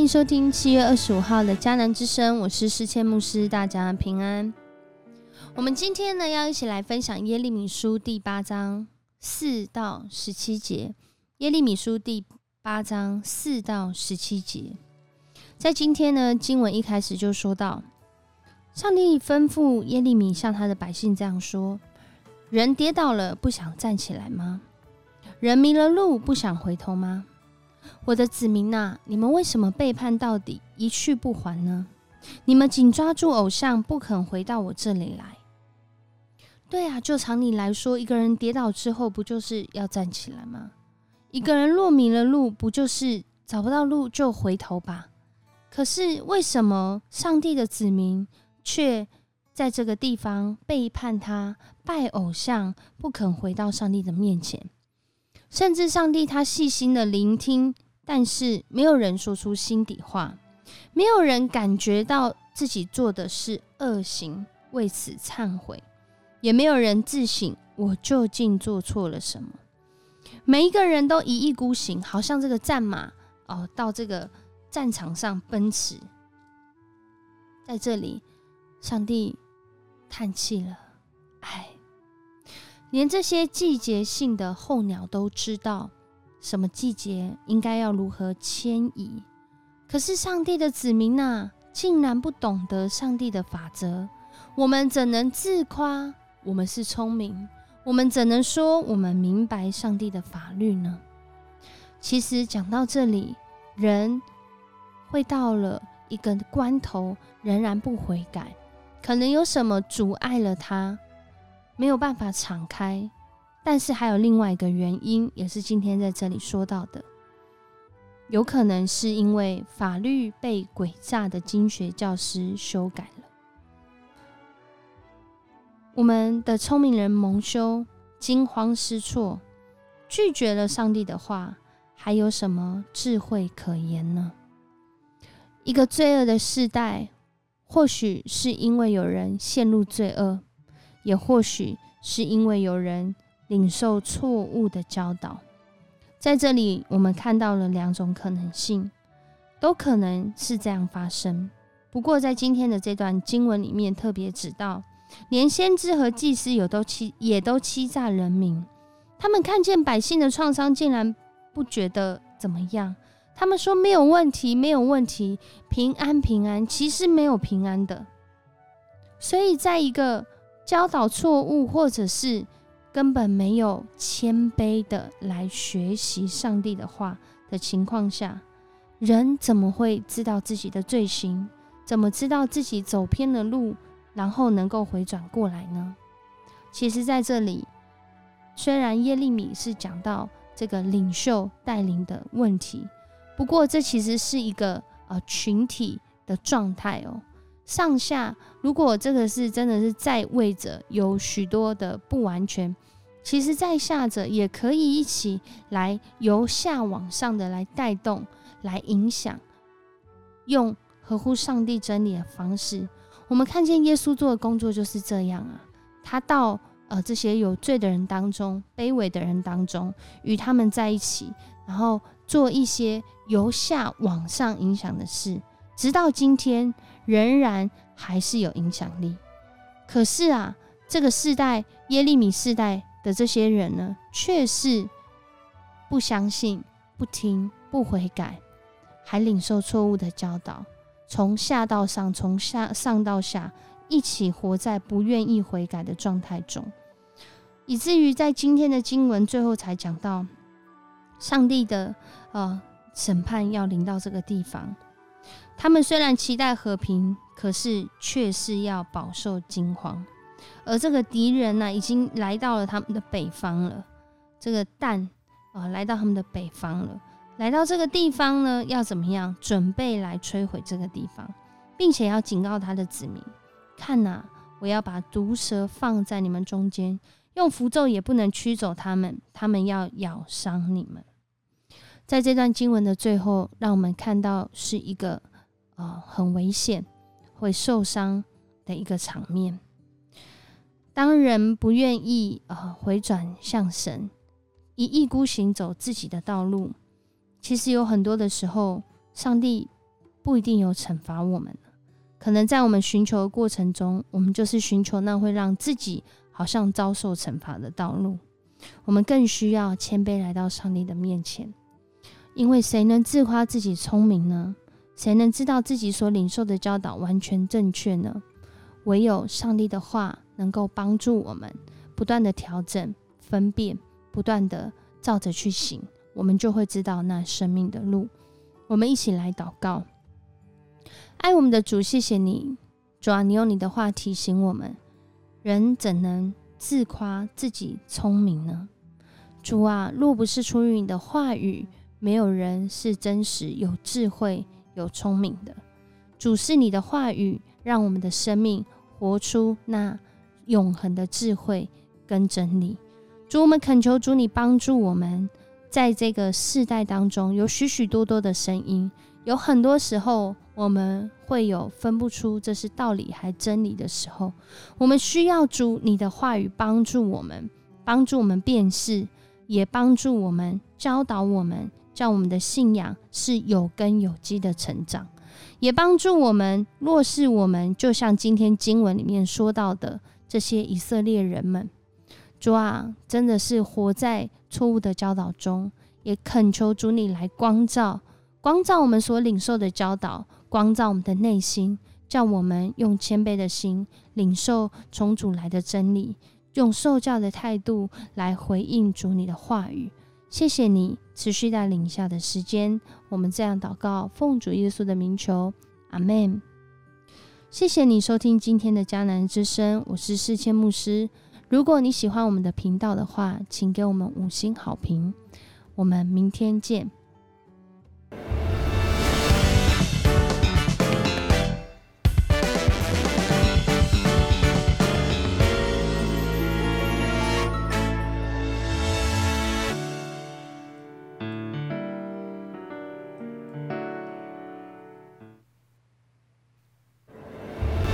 欢迎收听七月二十五号的迦南之声，我是世谦牧师，大家平安。我们今天呢，要一起来分享耶利米书第八章四到十七节。耶利米书第八章四到十七节，在今天呢，经文一开始就说到，上帝吩咐耶利米向他的百姓这样说：人跌倒了，不想站起来吗？人迷了路，不想回头吗？我的子民呐，你们为什么背叛到底，一去不还呢？你们紧抓住偶像，不肯回到我这里来。对啊，就常理来说，一个人跌倒之后，不就是要站起来吗？一个人若迷了路，不就是找不到路就回头吧？可是为什么上帝的子民却在这个地方背叛他，拜偶像，不肯回到上帝的面前？甚至上帝他细心的聆听，但是没有人说出心底话，没有人感觉到自己做的是恶行，为此忏悔，也没有人自省我究竟做错了什么。每一个人都一意孤行，好像这个战马哦，到这个战场上奔驰，在这里，上帝叹气了，唉。连这些季节性的候鸟都知道什么季节应该要如何迁移，可是上帝的子民呐，竟然不懂得上帝的法则。我们怎能自夸我们是聪明？我们怎能说我们明白上帝的法律呢？其实讲到这里，人会到了一个关头，仍然不悔改，可能有什么阻碍了他。没有办法敞开，但是还有另外一个原因，也是今天在这里说到的，有可能是因为法律被诡诈的经学教师修改了。我们的聪明人蒙羞，惊慌失措，拒绝了上帝的话，还有什么智慧可言呢？一个罪恶的时代，或许是因为有人陷入罪恶。也或许是因为有人领受错误的教导，在这里我们看到了两种可能性，都可能是这样发生。不过在今天的这段经文里面特别指到，连先知和祭司有都欺也都欺诈人民，他们看见百姓的创伤，竟然不觉得怎么样。他们说没有问题，没有问题，平安平安，其实没有平安的。所以在一个。教导错误，或者是根本没有谦卑的来学习上帝的话的情况下，人怎么会知道自己的罪行？怎么知道自己走偏了路，然后能够回转过来呢？其实，在这里，虽然耶利米是讲到这个领袖带领的问题，不过这其实是一个呃群体的状态哦。上下，如果这个是真的是在位者有许多的不完全，其实在下者也可以一起来由下往上的来带动、来影响，用合乎上帝真理的方式。我们看见耶稣做的工作就是这样啊，他到呃这些有罪的人当中、卑微的人当中，与他们在一起，然后做一些由下往上影响的事，直到今天。仍然还是有影响力，可是啊，这个世代耶利米世代的这些人呢，却是不相信、不听、不悔改，还领受错误的教导，从下到上，从下上到下，一起活在不愿意悔改的状态中，以至于在今天的经文最后才讲到，上帝的呃审判要临到这个地方。他们虽然期待和平，可是却是要饱受惊慌。而这个敌人呢，已经来到了他们的北方了。这个蛋啊，来到他们的北方了。来到这个地方呢，要怎么样？准备来摧毁这个地方，并且要警告他的子民：看呐，我要把毒蛇放在你们中间，用符咒也不能驱走他们，他们要咬伤你们。在这段经文的最后，让我们看到是一个。啊，很危险，会受伤的一个场面。当人不愿意啊回转向神，一意孤行走自己的道路，其实有很多的时候，上帝不一定有惩罚我们。可能在我们寻求的过程中，我们就是寻求那会让自己好像遭受惩罚的道路。我们更需要谦卑来到上帝的面前，因为谁能自夸自己聪明呢？谁能知道自己所领受的教导完全正确呢？唯有上帝的话能够帮助我们不断的调整、分辨，不断的照着去行，我们就会知道那生命的路。我们一起来祷告。爱我们的主，谢谢你，主啊，你用你的话提醒我们：人怎能自夸自己聪明呢？主啊，若不是出于你的话语，没有人是真实、有智慧、有聪明的。主是你的话语，让我们的生命活出那永恒的智慧跟真理。主，我们恳求主，你帮助我们，在这个世代当中，有许许多多的声音。有很多时候，我们会有分不出这是道理还真理的时候，我们需要主你的话语帮助我们，帮助我们辨识，也帮助我们教导我们，叫我们的信仰是有根有基的成长，也帮助我们。若是我们就像今天经文里面说到的这些以色列人们，主啊，真的是活在错误的教导中，也恳求主你来光照。光照我们所领受的教导，光照我们的内心，叫我们用谦卑的心领受从主来的真理，用受教的态度来回应主你的话语。谢谢你持续带领下的时间，我们这样祷告，奉主耶稣的名求，阿门。谢谢你收听今天的迦南之声，我是世谦牧师。如果你喜欢我们的频道的话，请给我们五星好评。我们明天见。